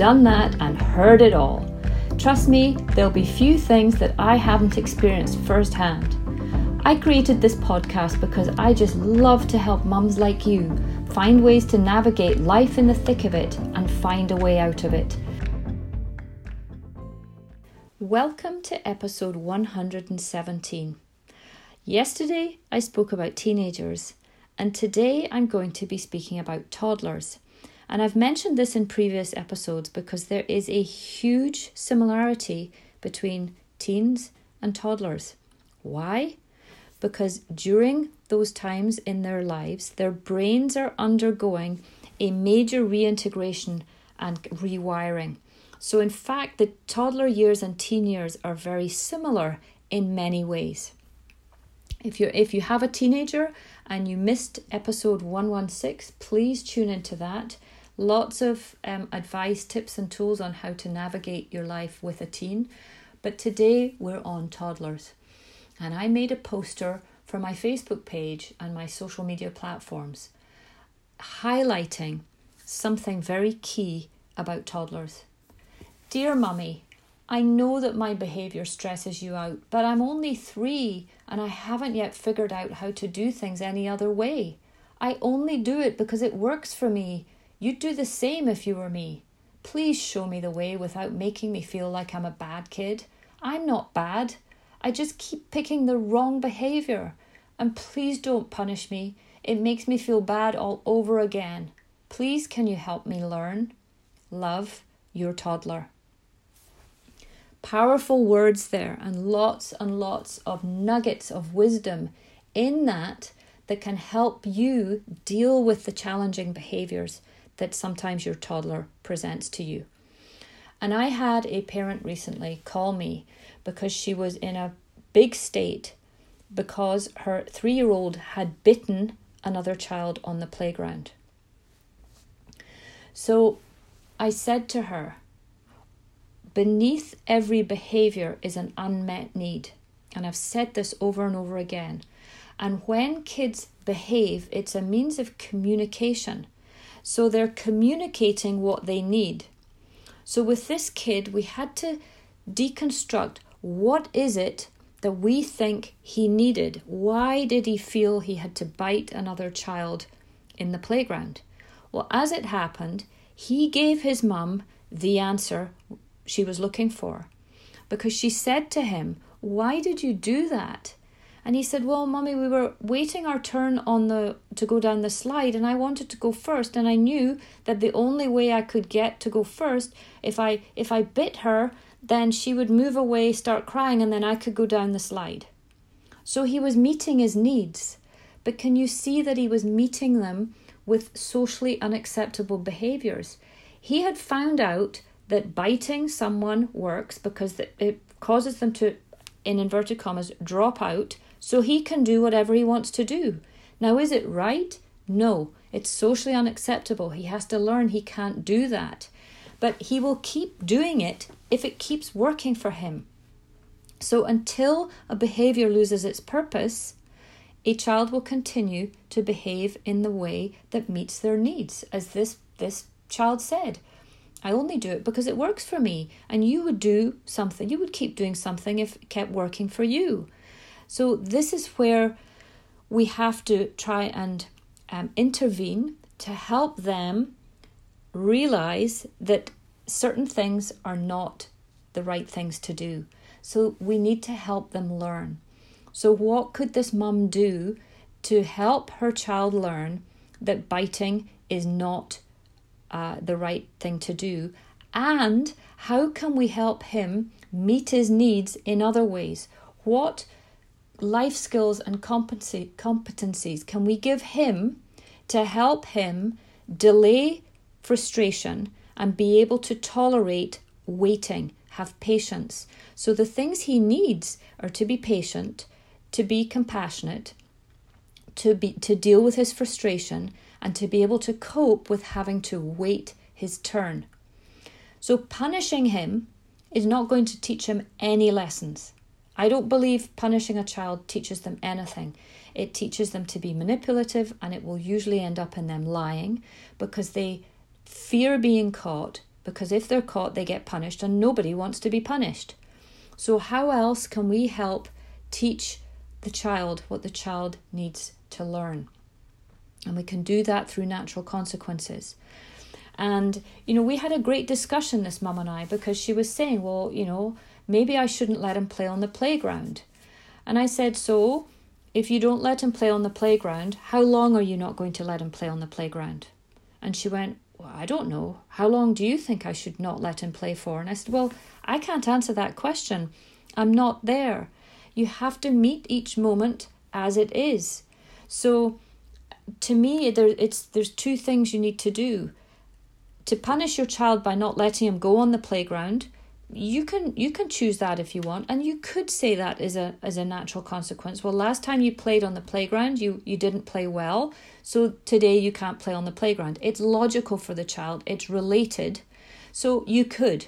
done that, and heard it all. Trust me, there'll be few things that I haven't experienced firsthand. I created this podcast because I just love to help mums like you find ways to navigate life in the thick of it and find a way out of it. Welcome to episode 117. Yesterday I spoke about teenagers, and today I'm going to be speaking about toddlers. And I've mentioned this in previous episodes because there is a huge similarity between teens and toddlers. Why? Because during those times in their lives, their brains are undergoing a major reintegration and rewiring. So, in fact, the toddler years and teen years are very similar in many ways. If you if you have a teenager and you missed episode 116, please tune into that Lots of um, advice, tips, and tools on how to navigate your life with a teen. But today we're on toddlers. And I made a poster for my Facebook page and my social media platforms highlighting something very key about toddlers. Dear Mummy, I know that my behaviour stresses you out, but I'm only three and I haven't yet figured out how to do things any other way. I only do it because it works for me You'd do the same if you were me. Please show me the way without making me feel like I'm a bad kid. I'm not bad. I just keep picking the wrong behaviour. And please don't punish me. It makes me feel bad all over again. Please, can you help me learn? Love, your toddler. Powerful words there, and lots and lots of nuggets of wisdom in that that can help you deal with the challenging behaviours that sometimes your toddler presents to you. And I had a parent recently call me because she was in a big state because her three year old had bitten another child on the playground. So I said to her, beneath every behavior is an unmet need. And I've said this over and over again. And when kids behave, it's a means of communication. So they're communicating what they need. So with this kid, we had to deconstruct what is it that we think he needed? Why did he feel he had to bite another child in the playground? Well, as it happened, he gave his mum the answer she was looking for because she said to him, Why did you do that? And he said, "Well, mommy, we were waiting our turn on the to go down the slide and I wanted to go first and I knew that the only way I could get to go first if I if I bit her, then she would move away, start crying and then I could go down the slide." So he was meeting his needs. But can you see that he was meeting them with socially unacceptable behaviors? He had found out that biting someone works because it causes them to in inverted commas drop out so he can do whatever he wants to do. Now, is it right? No, it's socially unacceptable. He has to learn he can't do that. But he will keep doing it if it keeps working for him. So, until a behavior loses its purpose, a child will continue to behave in the way that meets their needs, as this, this child said. I only do it because it works for me, and you would do something, you would keep doing something if it kept working for you. So, this is where we have to try and um, intervene to help them realize that certain things are not the right things to do. So, we need to help them learn. So, what could this mum do to help her child learn that biting is not uh, the right thing to do? And how can we help him meet his needs in other ways? What life skills and competencies can we give him to help him delay frustration and be able to tolerate waiting, have patience. So the things he needs are to be patient, to be compassionate, to be to deal with his frustration and to be able to cope with having to wait his turn. So punishing him is not going to teach him any lessons. I don't believe punishing a child teaches them anything. It teaches them to be manipulative and it will usually end up in them lying because they fear being caught because if they're caught they get punished and nobody wants to be punished. So how else can we help teach the child what the child needs to learn? And we can do that through natural consequences. And, you know, we had a great discussion, this mum and I, because she was saying, well, you know, maybe I shouldn't let him play on the playground. And I said, so if you don't let him play on the playground, how long are you not going to let him play on the playground? And she went, well, I don't know. How long do you think I should not let him play for? And I said, well, I can't answer that question. I'm not there. You have to meet each moment as it is. So, to me, there it's there's two things you need to do to punish your child by not letting him go on the playground you can you can choose that if you want and you could say that as a as a natural consequence. Well last time you played on the playground you you didn't play well so today you can't play on the playground. It's logical for the child. It's related. So you could.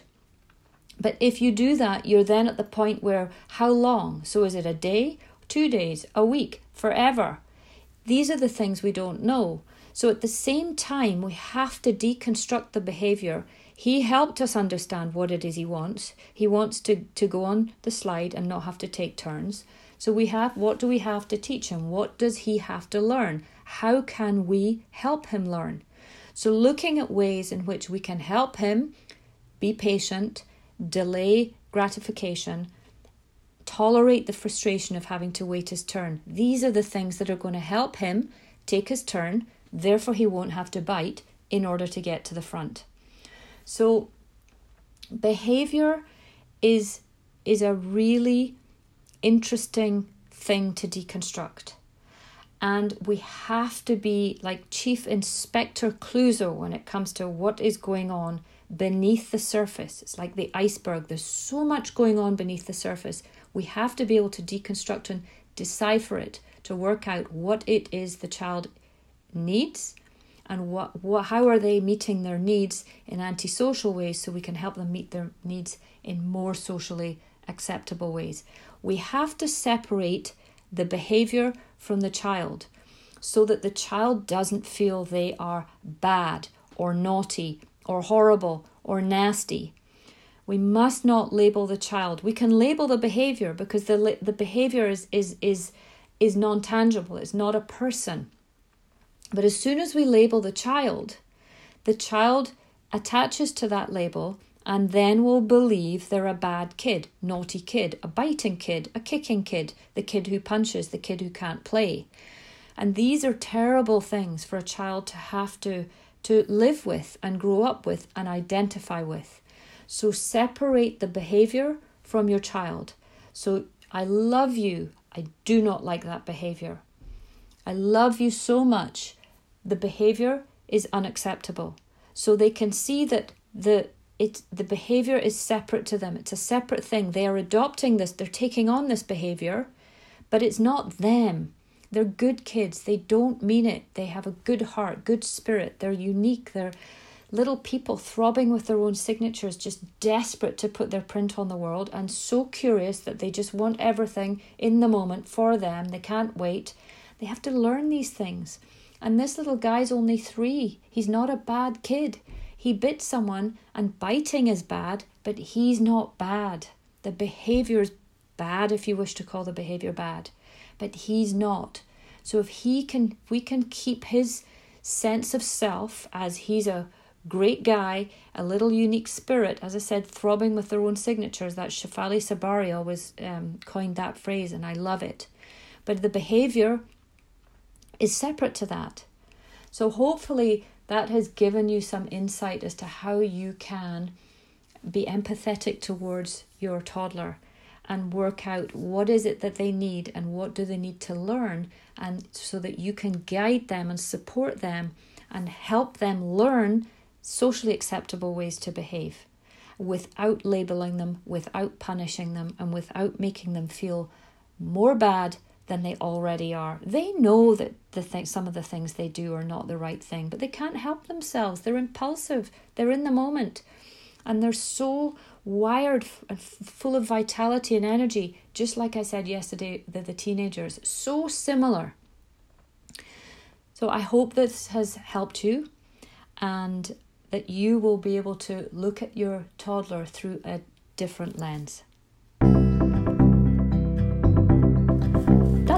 But if you do that you're then at the point where how long? So is it a day? 2 days? A week? Forever? These are the things we don't know. So at the same time, we have to deconstruct the behavior. He helped us understand what it is he wants. He wants to, to go on the slide and not have to take turns. So we have what do we have to teach him? What does he have to learn? How can we help him learn? So looking at ways in which we can help him be patient, delay gratification, tolerate the frustration of having to wait his turn. These are the things that are going to help him take his turn Therefore, he won't have to bite in order to get to the front. So, behavior is, is a really interesting thing to deconstruct. And we have to be like Chief Inspector Clouseau when it comes to what is going on beneath the surface. It's like the iceberg. There's so much going on beneath the surface. We have to be able to deconstruct and decipher it to work out what it is the child needs and what, what how are they meeting their needs in antisocial ways so we can help them meet their needs in more socially acceptable ways. We have to separate the behavior from the child so that the child doesn't feel they are bad or naughty or horrible or nasty. We must not label the child. We can label the behavior because the the behavior is is is is non-tangible. It's not a person. But as soon as we label the child, the child attaches to that label and then will believe they're a bad kid, naughty kid, a biting kid, a kicking kid, the kid who punches, the kid who can't play. And these are terrible things for a child to have to, to live with and grow up with and identify with. So separate the behavior from your child. So I love you. I do not like that behavior. I love you so much the behavior is unacceptable. So they can see that the it the behavior is separate to them. It's a separate thing. They are adopting this, they're taking on this behavior, but it's not them. They're good kids. They don't mean it. They have a good heart, good spirit. They're unique. They're little people throbbing with their own signatures, just desperate to put their print on the world and so curious that they just want everything in the moment for them. They can't wait. They have to learn these things. And this little guy's only three. He's not a bad kid. He bit someone, and biting is bad, but he's not bad. The behavior is bad, if you wish to call the behavior bad, but he's not. So if he can, if we can keep his sense of self as he's a great guy, a little unique spirit, as I said, throbbing with their own signatures. That Shefali Tsabary always um, coined that phrase, and I love it. But the behavior is separate to that. So, hopefully, that has given you some insight as to how you can be empathetic towards your toddler and work out what is it that they need and what do they need to learn and so that you can guide them and support them and help them learn socially acceptable ways to behave without labeling them, without punishing them, and without making them feel more bad than they already are. They know that the th- some of the things they do are not the right thing, but they can't help themselves. They're impulsive, they're in the moment, and they're so wired and full of vitality and energy, just like I said yesterday, the, the teenagers, so similar. So I hope this has helped you and that you will be able to look at your toddler through a different lens.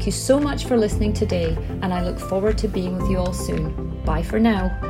Thank you so much for listening today, and I look forward to being with you all soon. Bye for now.